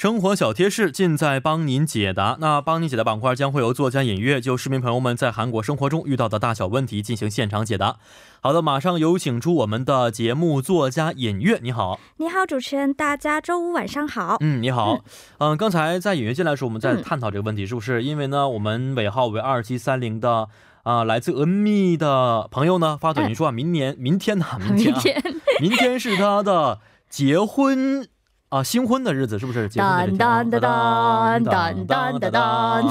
生活小贴士尽在帮您解答。那帮您解答板块将会由作家尹月就市民朋友们在韩国生活中遇到的大小问题进行现场解答。好的，马上有请出我们的节目作家尹月，你好。你好，主持人，大家周五晚上好。嗯，你好。嗯，刚才在尹月进来的时候，我们在探讨这个问题，是不是？因为呢，我们尾号为二七三零的啊，来自恩密的朋友呢发短信说啊，明年、明天呢，明天啊，明天是他的结婚。啊，新婚的日子是不是？当当当当当当当当，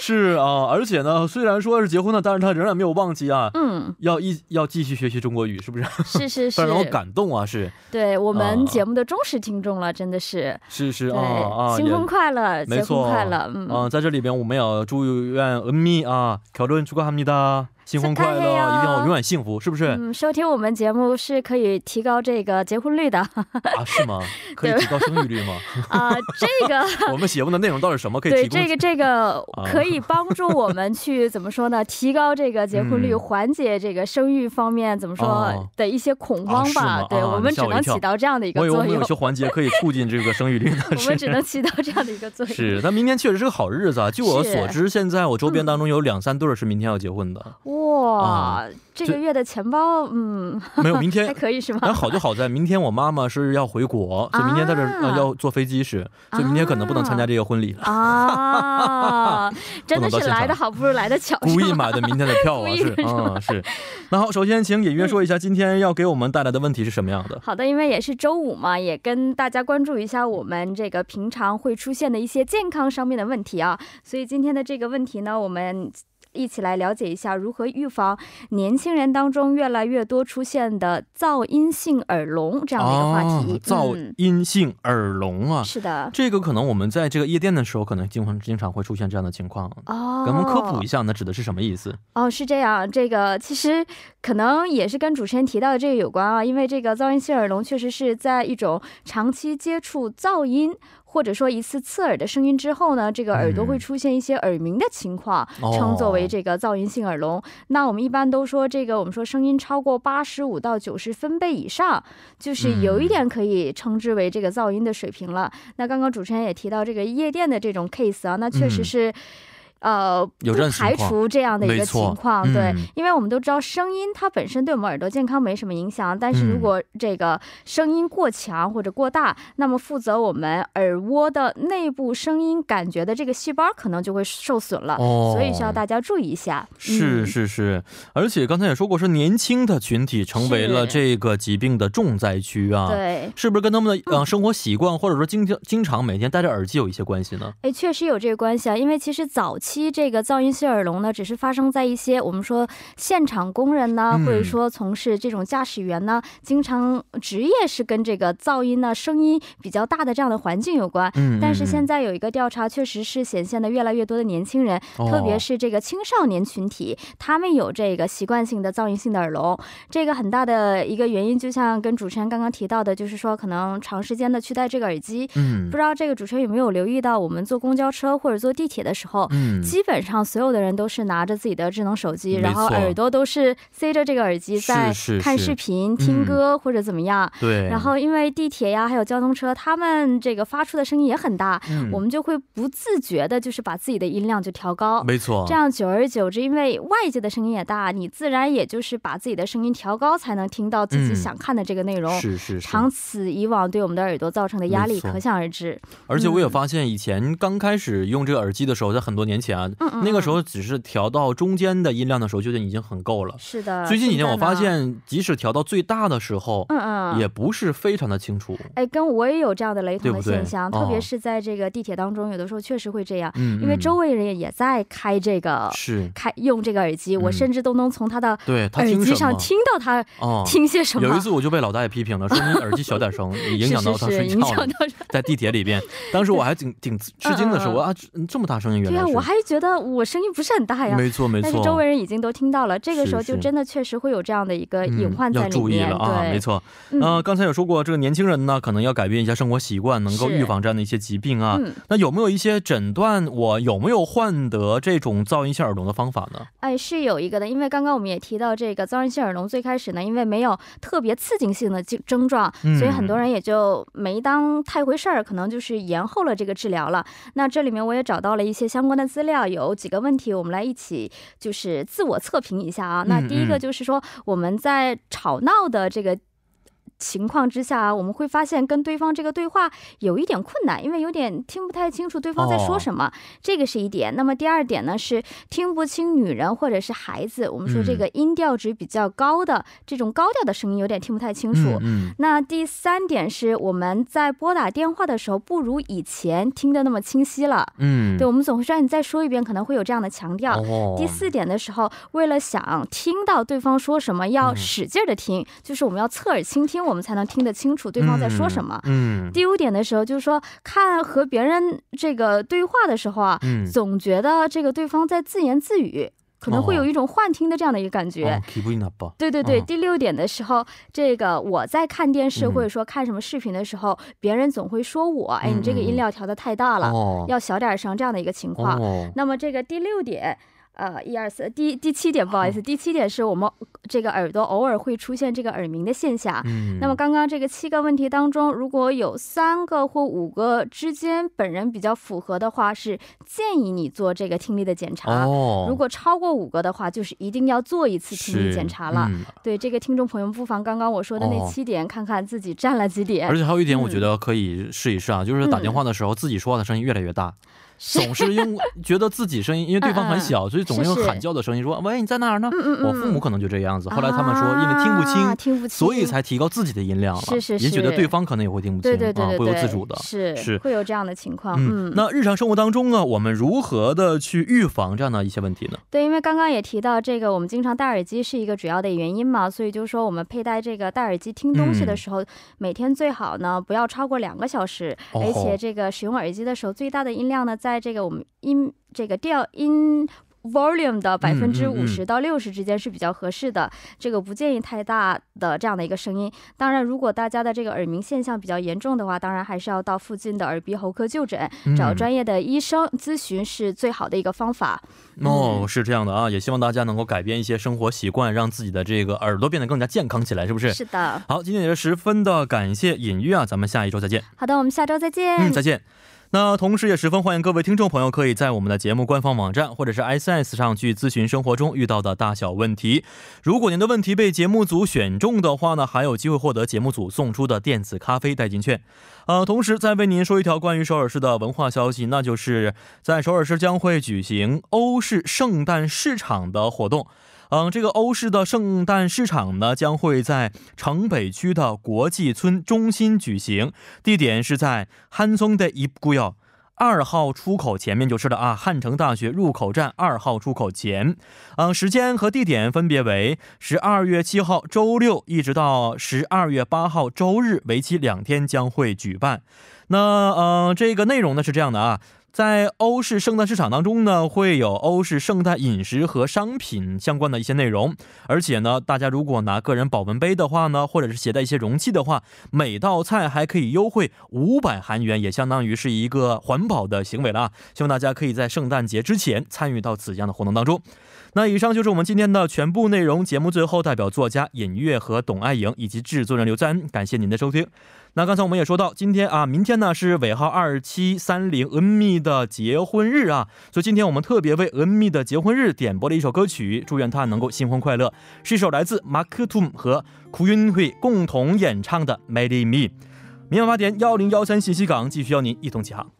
是啊，而且呢，虽然说是结婚了，但是他仍然没有忘记啊，嗯，要一要继续学习中国语，是不是？是是是，让我感动啊！是，对我们节目的忠实听众了，真的是。是是啊啊，新婚快乐，结婚快乐，嗯，在这里边我们要祝愿恩米啊，결혼축하합니다 新婚快乐，一定要永远幸福，是不是？嗯，收听我们节目是可以提高这个结婚率的啊？是吗？可以提高生育率吗？啊，这个 我们节目的内容到底什么？可以对这个这个可以帮助我们去怎么说呢？提高这个结婚率，缓解这个生育方面怎么说的一些恐慌吧？对我们只能起到这样的一个作用。我有有些环节可以促进这个生育率的，我们只能起到这样的一个作用。是，但明天确实是个好日子啊！据我所知，现在我周边当中有两三对是明天要结婚的。哇，这个月的钱包，嗯，没有明天还可以是吗？但好就好在明天我妈妈是要回国，所以明天在这要坐飞机是，所以明天可能不能参加这个婚礼了啊。真的是来的好不如来的巧，故意买的明天的票啊，是啊是。那好，首先请隐约说一下今天要给我们带来的问题是什么样的？好的，因为也是周五嘛，也跟大家关注一下我们这个平常会出现的一些健康上面的问题啊，所以今天的这个问题呢，我们。一起来了解一下如何预防年轻人当中越来越多出现的噪音性耳聋这样的一个话题。噪音性耳聋啊，是的，这个可能我们在这个夜店的时候，可能经常经常会出现这样的情况。哦，给我们科普一下，那指的是什么意思？哦，是这样，这个其实可能也是跟主持人提到的这个有关啊，因为这个噪音性耳聋确实是在一种长期接触噪音。或者说一次刺耳的声音之后呢，这个耳朵会出现一些耳鸣的情况，称作为这个噪音性耳聋。那我们一般都说这个，我们说声音超过八十五到九十分贝以上，就是有一点可以称之为这个噪音的水平了。那刚刚主持人也提到这个夜店的这种 case 啊，那确实是。呃，不排除这样的一个情况，对，因为我们都知道声音它本身对我们耳朵健康没什么影响，但是如果这个声音过强或者过大，那么负责我们耳蜗的内部声音感觉的这个细胞可能就会受损了，所以需要大家注意一下。是是是，而且刚才也说过，是年轻的群体成为了这个疾病的重灾区啊，对，是不是跟他们的呃生活习惯或者说经经经常每天戴着耳机有一些关系呢？哎，确实有这个关系啊，因为其实早。期这个噪音性耳聋呢，只是发生在一些我们说现场工人呢，或者说从事这种驾驶员呢，经常职业是跟这个噪音呢、声音比较大的这样的环境有关。嗯。但是现在有一个调查，确实是显现的越来越多的年轻人，特别是这个青少年群体，他们有这个习惯性的噪音性的耳聋。这个很大的一个原因，就像跟主持人刚刚提到的，就是说可能长时间的去戴这个耳机。嗯。不知道这个主持人有没有留意到，我们坐公交车或者坐地铁的时候，嗯。基本上所有的人都是拿着自己的智能手机，然后耳朵都是塞着这个耳机在看视频、听歌或者怎么样。对。然后因为地铁呀，还有交通车，他们这个发出的声音也很大，我们就会不自觉的，就是把自己的音量就调高。没错。这样久而久之，因为外界的声音也大，你自然也就是把自己的声音调高，才能听到自己想看的这个内容。是是是。长此以往，对我们的耳朵造成的压力可想而知。而且我也发现，以前刚开始用这个耳机的时候，在很多年前啊。那个时候只是调到中间的音量的时候，就已经很够了。是的。最近几年我发现，即使调到最大的时候，嗯嗯，也不是非常的清楚。哎，跟我也有这样的雷同的现象，特别是在这个地铁当中，有的时候确实会这样。嗯。因为周围人也在开这个，是开用这个耳机，我甚至都能从他的对耳机上听到他 听些什么。有一次我就被老大爷批评了，说你耳机小点声，影响到他睡觉。在地铁里边，当时我还挺挺吃惊的是，我啊这么大声音，原来对啊，我还觉得我声音不是很大呀，没错没错，但是周围人已经都听到了，这个时候就真的确实会有这样的一个隐患在里面。了啊，没错。嗯，刚才有说过，这个年轻人呢，可能要改变一下生活习惯，能够预防这样的一些疾病啊。那有没有一些诊断我有没有患得这种噪音性耳聋的方法呢？哎，是有一个的，因为刚刚我们也提到这个噪音性耳聋，最开始呢，因为没有特别刺激性的症症状，所以很多人也就没当太回事儿，可能就是延后了这个治疗了。那这里面我也找到了一些相关的资料，有几个问题，我们来一起就是自我测评一下啊。那第一个就是说我们在吵闹的这个。情况之下，我们会发现跟对方这个对话有一点困难，因为有点听不太清楚对方在说什么，这个是一点。那么第二点呢，是听不清女人或者是孩子，我们说这个音调值比较高的这种高调的声音有点听不太清楚。嗯。那第三点是我们在拨打电话的时候不如以前听的那么清晰了。嗯。对，我们总会说你再说一遍，可能会有这样的强调。哦。第四点的时候，为了想听到对方说什么，要使劲的听，就是我们要侧耳倾听。我们才能听得清楚对方在说什么。嗯，第五点的时候就是说，看和别人这个对话的时候啊，总觉得这个对方在自言自语，可能会有一种幻听的这样的一个感觉。对对对。第六点的时候，这个我在看电视或者说看什么视频的时候，别人总会说我，哎，你这个音量调的太大了，要小点声这样的一个情况。那么这个第六点。呃，一二四，第第七点，不好意思，第七点是我们这个耳朵偶尔会出现这个耳鸣的现象。嗯，那么刚刚这个七个问题当中，如果有三个或五个之间本人比较符合的话，是建议你做这个听力的检查。哦，如果超过五个的话，就是一定要做一次听力检查了。对这个听众朋友，不妨刚刚我说的那七点，看看自己占了几点。而且还有一点，我觉得可以试一试啊，就是打电话的时候，自己说话的声音越来越大。总是用觉得自己声音，因为对方很小，所以总是用喊叫的声音说：“喂，你在哪儿呢？”我父母可能就这样子。后来他们说，因为听不清，听不清，所以才提高自己的音量了。是是是，也觉得对方可能也会听不清，对对对，不由自主的，是是会有这样的情况。嗯，那日常生活当中呢，我们如何的去预防这样的一些问题呢？对，因为刚刚也提到这个，我们经常戴耳机是一个主要的原因嘛，所以就是说我们佩戴这个戴耳机听东西的时候，每天最好呢不要超过两个小时，而且这个使用耳机的时候，最大的音量呢，在这个我们。音这个调音 volume 的百分之五十到六十之间是比较合适的，这个不建议太大的这样的一个声音。当然，如果大家的这个耳鸣现象比较严重的话，当然还是要到附近的耳鼻喉科就诊，找专业的医生咨询是最好的一个方法。哦，是这样的啊，也希望大家能够改变一些生活习惯，让自己的这个耳朵变得更加健康起来，是不是？是的。好，今天也是十分的感谢隐玉啊，咱们下一周再见。好的，我们下周再见。嗯，再见。那同时，也十分欢迎各位听众朋友可以在我们的节目官方网站或者是 S S 上去咨询生活中遇到的大小问题。如果您的问题被节目组选中的话呢，还有机会获得节目组送出的电子咖啡代金券。呃，同时再为您说一条关于首尔市的文化消息，那就是在首尔市将会举行欧式圣诞市场的活动。嗯，这个欧式的圣诞市场呢，将会在城北区的国际村中心举行，地点是在汉松的一古哟二号出口前面就是了啊，汉城大学入口站二号出口前。嗯，时间和地点分别为十二月七号周六一直到十二月八号周日，为期两天将会举办。那呃，这个内容呢是这样的啊。在欧式圣诞市场当中呢，会有欧式圣诞饮食和商品相关的一些内容，而且呢，大家如果拿个人保温杯的话呢，或者是携带一些容器的话，每道菜还可以优惠五百韩元，也相当于是一个环保的行为了！希望大家可以在圣诞节之前参与到此样的活动当中。那以上就是我们今天的全部内容。节目最后，代表作家尹月和董爱颖以及制作人刘在恩，感谢您的收听。那刚才我们也说到，今天啊，明天呢是尾号二七三零恩密的结婚日啊，所以今天我们特别为恩密的结婚日点播了一首歌曲，祝愿他能够新婚快乐，是一首来自 Mark t u m 和 k u n h u i 共同演唱的《Marry Me》。明晚八点幺零幺三信息港继续邀您一同起航。